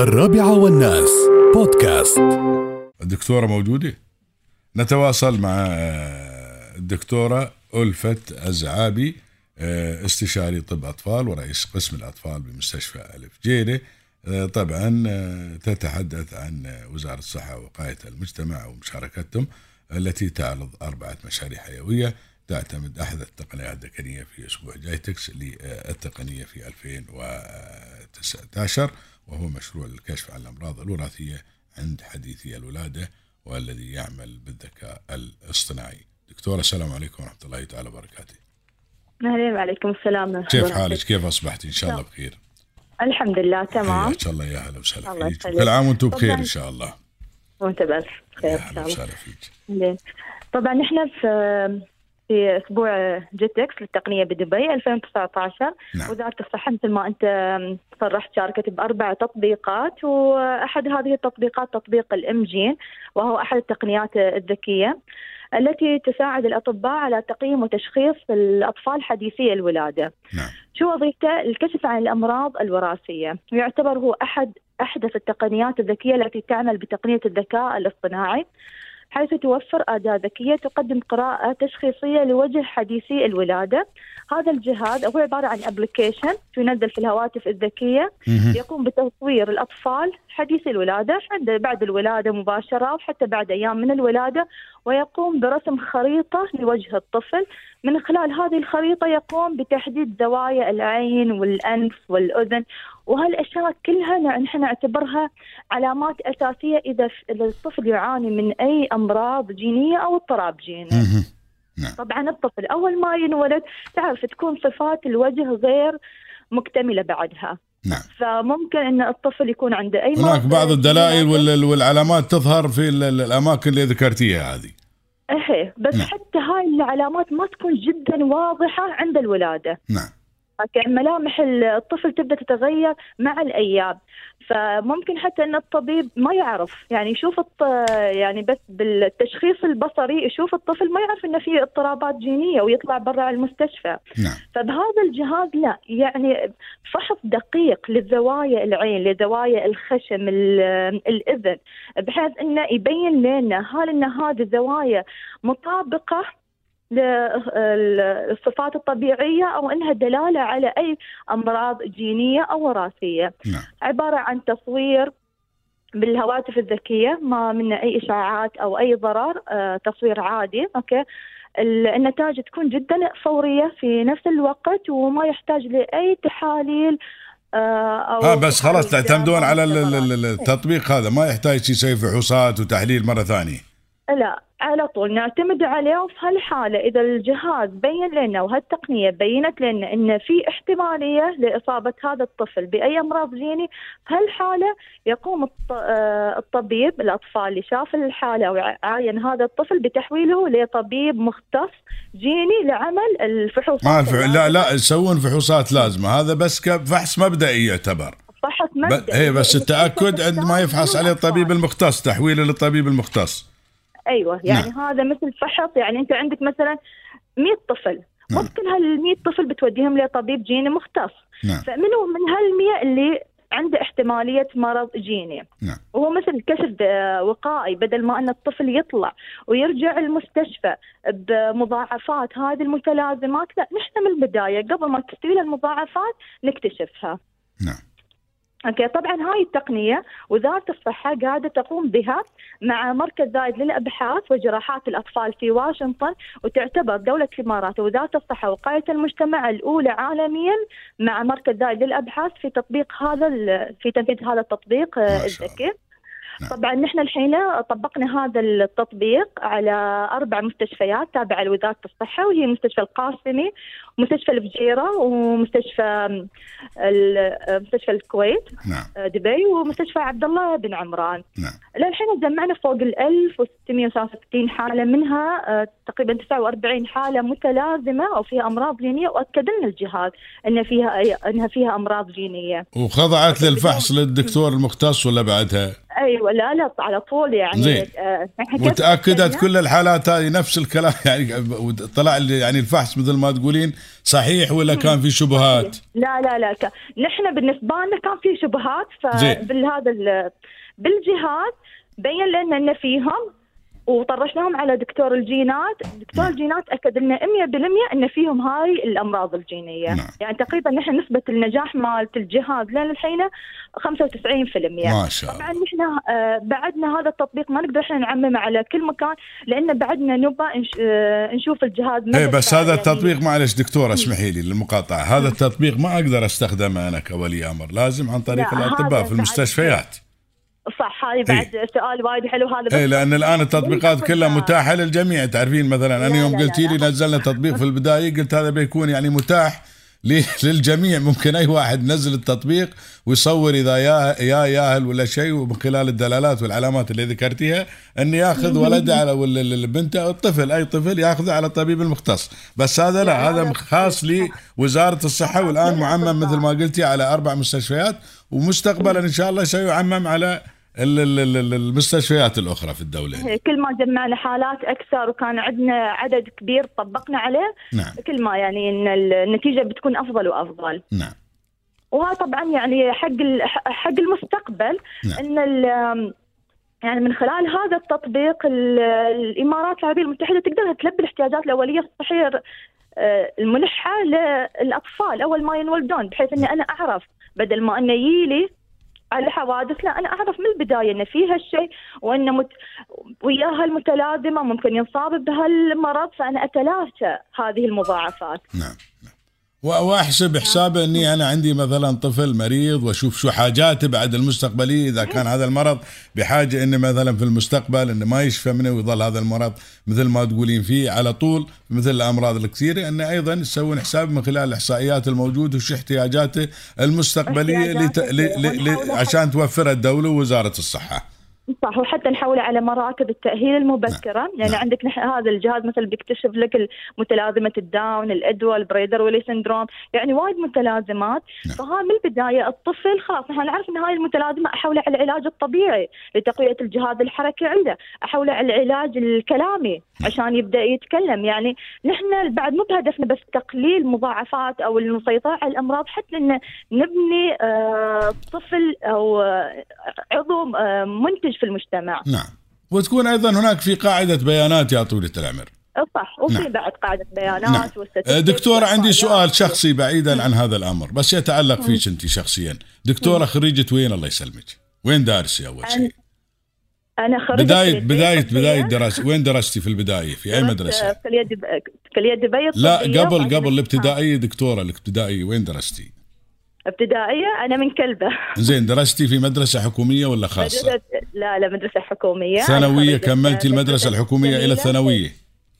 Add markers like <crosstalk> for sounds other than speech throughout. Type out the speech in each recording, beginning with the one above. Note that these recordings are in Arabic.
الرابعة والناس. بودكاست. الدكتورة موجودة؟ نتواصل مع آه، الدكتورة ألفت أزعابي آه، استشاري طب أطفال ورئيس قسم الأطفال بمستشفى ألف جيرة. آه، طبعا تتحدث عن وزارة الصحة ووقاية المجتمع ومشاركتهم التي تعرض أربعة مشاريع حيوية تعتمد أحدث التقنيات الذكرية في أسبوع. جايتكس للتقنية في 2019 وهو مشروع للكشف عن الأمراض الوراثية عند حديثي الولادة والذي يعمل بالذكاء الاصطناعي. دكتورة السلام عليكم ورحمة الله تعالى وبركاته. أهلا وعليكم السلام كيف حالك؟ كيف أصبحتي إن شاء الله بخير. الحمد لله تمام. حياك الله يا هلا وسهلا فيك. كل عام وأنتم بخير. إن شاء الله. وأنت يا خير ان هلا شاء الله. وسهلا فيك. طبعا نحن في في أسبوع جيتكس للتقنية بدبي 2019 نعم. وزاره الصحة مثل ما أنت صرحت شاركت بأربع تطبيقات وأحد هذه التطبيقات تطبيق الإم جين وهو أحد التقنيات الذكية التي تساعد الأطباء على تقييم وتشخيص الأطفال حديثي الولادة. نعم شو وظيفته؟ الكشف عن الأمراض الوراثية، ويعتبر هو أحد أحدث التقنيات الذكية التي تعمل بتقنية الذكاء الاصطناعي حيث توفر أداة ذكية تقدم قراءة تشخيصية لوجه حديثي الولادة. هذا الجهاز هو عبارة عن ابلكيشن ينزل في الهواتف الذكية مهم. يقوم بتصوير الأطفال حديثي الولادة عند بعد الولادة مباشرة أو حتى بعد أيام من الولادة ويقوم برسم خريطة لوجه الطفل من خلال هذه الخريطة يقوم بتحديد زوايا العين والأنف والأذن وهالأشياء كلها نحن نعتبرها علامات أساسية إذا الطفل يعاني من أي أمراض جينية أو اضطراب جيني. مهم. طبعا الطفل أول ما ينولد تعرف تكون صفات الوجه غير مكتملة بعدها. نعم فممكن إن الطفل يكون عنده أي هناك بعض الدلائل والعلامات تظهر في ال- ال- الأماكن اللي ذكرتيها هذه إيه بس نعم. حتى هاي العلامات ما تكون جدا واضحة عند الولادة. نعم ملامح الطفل تبدأ تتغير مع الأيام. فممكن حتى إن الطبيب ما يعرف يعني يشوف الط... يعني بس بالتشخيص البصري يشوف الطفل ما يعرف إنه في اضطرابات جينية ويطلع برا المستشفى. نعم. فبهذا الجهاز لا يعني فحص دقيق لزوايا العين لزوايا الخشم ال- الإذن بحيث إنه يبين لنا هل إن هذه الزوايا مطابقة للصفات الطبيعية أو إنها دلالة على أي أمراض جينية أو وراثية. نعم. عبارة عن تصوير بالهواتف الذكية ما منه أي اشعاعات أو أي ضرر آه، تصوير عادي أوكي؟ ال- النتائج تكون جدا فورية في نفس الوقت وما يحتاج لأي تحاليل آه، أو آه بس خلاص تعتمدون أو على التطبيق هذا ما يحتاج يسوي فحوصات وتحليل مرة ثانية. لا على طول نعتمد عليه وفي هالحالة إذا الجهاز بين لنا وهالتقنية بينت لنا أن في احتمالية لإصابة هذا الطفل بأي أمراض جيني في هالحالة يقوم آه، الطبيب الأطفال اللي شاف الحالة وعاين هذا الطفل بتحويله لطبيب مختص جيني لعمل الفحوصات ما الف... لا. لا يسوون فحوصات لازمة هذا بس كفحص مبدئي يعتبر فحص ب... مبدئي هي بس التأكد عندما يفحص عليه الطبيب. المختص تحويله للطبيب المختص أيوه يعني نعم. هذا مثل فحص يعني أنت عندك مثلا 100 طفل. نعم. ممكن هال 100 طفل بتوديهم لطبيب جيني مختص. نعم. فمنو من هال 100 اللي عنده احتمالية مرض جيني؟ نعم. وهو مثل كشف آه، وقائي بدل ما أن الطفل يطلع ويرجع المستشفى بمضاعفات هذه المتلازمات لا نحن من البداية قبل ما تستوي المضاعفات نكتشفها. نعم. أوكي طبعا هاي التقنية وزارة الصحة قاعدة تقوم بها مع مركز زايد للأبحاث وجراحات الأطفال في واشنطن وتعتبر دولة الإمارات ووزارة الصحة وقاية المجتمع الأولى عالميا مع مركز زايد للأبحاث في تطبيق هذا ال- في تنفيذ هذا التطبيق آه، الذكي. نعم. طبعا نحن الحين طبقنا هذا التطبيق على أربع مستشفيات تابعة لوزارة الصحة وهي مستشفى القاسمي ومستشفى الفجيرة ومستشفى مستشفى الكويت نعم دبي ومستشفى عبد الله بن عمران نعم للحين جمعنا فوق ال 1663 حالة منها آه، تقريبا 49 حالة متلازمة أو فيها أمراض جينية واكد لنا الجهاز إن فيها إنها فيها أمراض جينية وخضعت للفحص للدكتور المختص ولا بعدها؟ اي شيء ولا لا على طول يعني زين. آه، وتاكدت فكرنا؟ كل الحالات هذه نفس الكلام <laughs> يعني طلع يعني الفحص مثل ما تقولين صحيح ولا كان في شبهات؟ لا لا لا ك- نحن بالنسبة لنا كان في شبهات. فبالهذا ال- بالجهاز بين لنا إن فيهم وطرشناهم على دكتور الجينات، دكتور نعم. الجينات أكد لنا 100% إن فيهم هاي الأمراض الجينية، نعم. يعني تقريبا نحن نسبة النجاح مالت الجهاز لين الحين 95% ما شاء طبعا الله. نحن آه، بعدنا هذا التطبيق ما نقدر إحنا نعممه على كل مكان لأن بعدنا نبى آه، نشوف الجهاز إيه بس هذا يعني- التطبيق معلش دكتوره اسمحي لي للمقاطعة. هذا التطبيق ما أقدر أستخدمه أنا كولي أمر. لازم عن طريق هذا في المستشفيات. صح هذه بعد سؤال وايد حلو هذا إيه لأن الآن التطبيقات. كلها متاحة للجميع. تعرفين مثلا أنا يوم قلتي لي. نزلنا تطبيق في البداية قلت هذا بيكون يعني متاح <laughs> للجميع. ممكن أي واحد ينزل التطبيق ويصور إذا يا يا ياهل ولا شيء ومن خلال الدلالات والعلامات اللي ذكرتيها انه ياخذ ولده على ولا ال- بنته أو الطفل أي طفل ياخذه على الطبيب المختص. بس هذا لا هذا خاص لوزاره الصحة والآن معمم مثل ما قلتي على أربع مستشفيات ومستقبلا إن شاء الله سيعمم على المستشفيات الأخرى في الدولة. كل ما جمعنا حالات أكثر وكان عندنا عدد كبير طبقنا عليه نعم. كل ما يعني إن النتيجة بتكون أفضل وأفضل. نعم. وهذا طبعا يعني حق حق المستقبل نعم. إن ال- يعني من خلال هذا التطبيق ال- الإمارات العربية المتحدة تقدر تلبي الاحتياجات الأولية الصحية آه، الملحة للأطفال أول ما ينولدون بحيث إني أنا أعرف بدل ما إنه يجيلي على حوادث لا أنا أعرف من البداية إن في هالشيء وإن مت... وياها المتلازمة ممكن ينصاب بهالمرض فأنا أتلاشى هذه المضاعفات. نعم نعم. وأحسب حسابه إني أنا عندي مثلا طفل مريض وأشوف شو حاجاته بعد المستقبليه إذا كان هذا المرض بحاجة انه مثلا في المستقبل إنه ما يشفى منه ويظل هذا المرض مثل ما تقولين فيه على طول مثل الأمراض الكثيرة إنه أيضا يسوون حساب من خلال الإحصائيات الموجودة وشو احتياجاته المستقبلية لت... ل... ل... ل... عشان توفرها الدولة ووزارة الصحة. صح وحتى نحوله على مراكز التأهيل المبكرة. يعني نعم. عندك نح- هذا الجهاز مثلا بيكتشف لك متلازمة ال Down ال Edward ال Prader-Willi syndrome يعني وايد متلازمات. نعم. فها من البداية الطفل خلاص نحن نعرف أن هاي المتلازمة أحوله على العلاج الطبيعي لتقوية الجهاز الحركي عنده. أحوله على العلاج الكلامي عشان يبدأ يتكلم. يعني نحن بعد مو بهدفنا بس تقليل مضاعفات أو السيطرة على الأمراض حتى أن نبني آه، طفل أو آه، عضو آه، منتج في المجتمع. نعم. وتكون أيضا هناك في قاعدة بيانات يا طويلة العمر. صح. وفي نعم. بعد قاعدة بيانات نعم. آه، دكتورة عندي. سؤال شخصي بعيدا عن هذا الأمر بس يتعلق فيك أنت شخصيا. دكتورة خريجة وين؟ الله يسلمك. وين دارسي أول شيء؟ أنا خريجة بداية بداية. بداية دراسة. وين درستي في البداية؟ في أي مدرسة؟ في دب... كلية دبي لا قبل قبل الابتدائية دكتورة الابتدائية. وين درستي؟ ابتدائية أنا من كلبة. زين درستي في مدرسة حكومية ولا خاصة؟ مدرسة لا لا مدرسة حكومية. ثانوية كملتي المدرسة مدرسة الحكومية إلى. الثانوية؟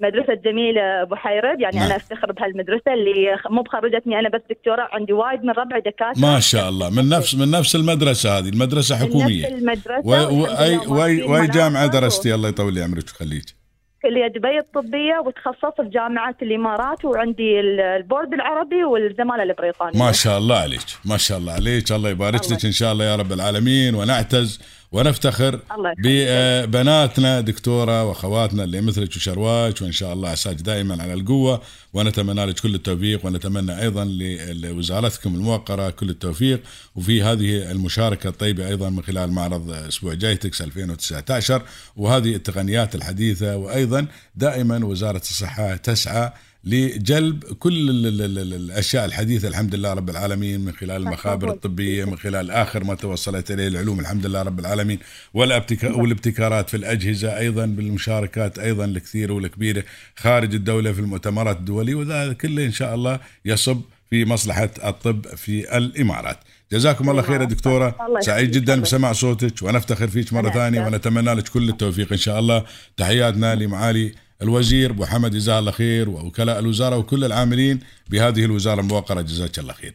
مدرسة جميلة أبو حيرد يعني نعم. أنا أفتخر بهالمدرسة اللي مو بخرجتني أنا بس دكتورة عندي وايد من ربع دكاترة. ما شاء الله. من نفس من نفس المدرسة هذه المدرسة من نفس حكومية. المدرسة وأي وأي جامعة درستي؟ الله يطول لي عمرك ويخليك كلية دبي الطبية وتخصصت في جامعة الإمارات وعندي ال- البورد العربي والزمالة البريطانية ما شاء الله عليك ما شاء الله عليك. الله يبارك لك إن شاء الله يا رب العالمين. ونعتز ونفتخر. ببناتنا دكتورة وأخواتنا اللي مثلك وشرواج وإن شاء الله عساك دائما على القوة. ونتمنى لك كل التوفيق ونتمنى أيضا لوزارتكم الموقرة كل التوفيق. وفي هذه المشاركة الطيبة أيضا من خلال معرض أسبوع جايتكس 2019 وهذه التقنيات الحديثة وأيضا دائما وزارة الصحة تسعى لجلب كل ال- ال- ال- ال- الأشياء الحديثة الحمد لله رب العالمين من خلال المخابر الطبية من خلال آخر ما توصلت إليه العلوم الحمد لله رب العالمين والابتكا- والابتكارات في الأجهزة أيضا بالمشاركات أيضا الكثيره والكبيره خارج الدولة في المؤتمرات الدولية وذلك كله إن شاء الله يصب في مصلحة الطب في الإمارات. جزاكم الله خير يا دكتورة سعيد. جدا بسماع صوتك ونفتخر فيك مرة ثانية. ونتمنى لك كل التوفيق إن شاء الله تحياتنا لمعالي الوزير أبو حمد جزاه الله خير ووكلاء الوزارة وكل العاملين بهذه الوزارة الموقره جزاك الله خير.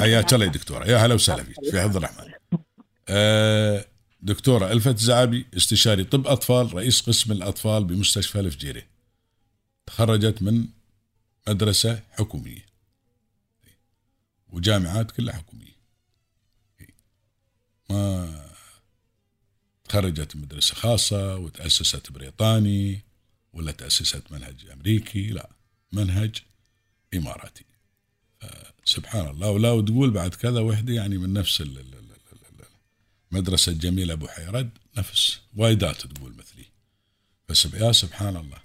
حياك الله يا دكتورة. يا هلا وسهلا فيك. في حفظ الرحمن. آه، دكتورة الفت زعابي استشاري طب أطفال رئيس قسم الأطفال بمستشفى الفجيره تخرجت من مدرسة حكومية. وجامعات كلها حكومية. ما تخرجت من مدرسة خاصة وتأسست بريطاني ولا تأسست منهج أمريكي لا منهج إماراتي. سبحان الله ولا وتقول بعد كذا وحدة يعني من نفس ال- ال- ال- ال- ال- مدرسة جميل أبو حيرد نفس وايدات تقول مثلي. بس يا سبحان الله.